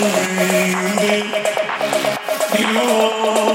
You are.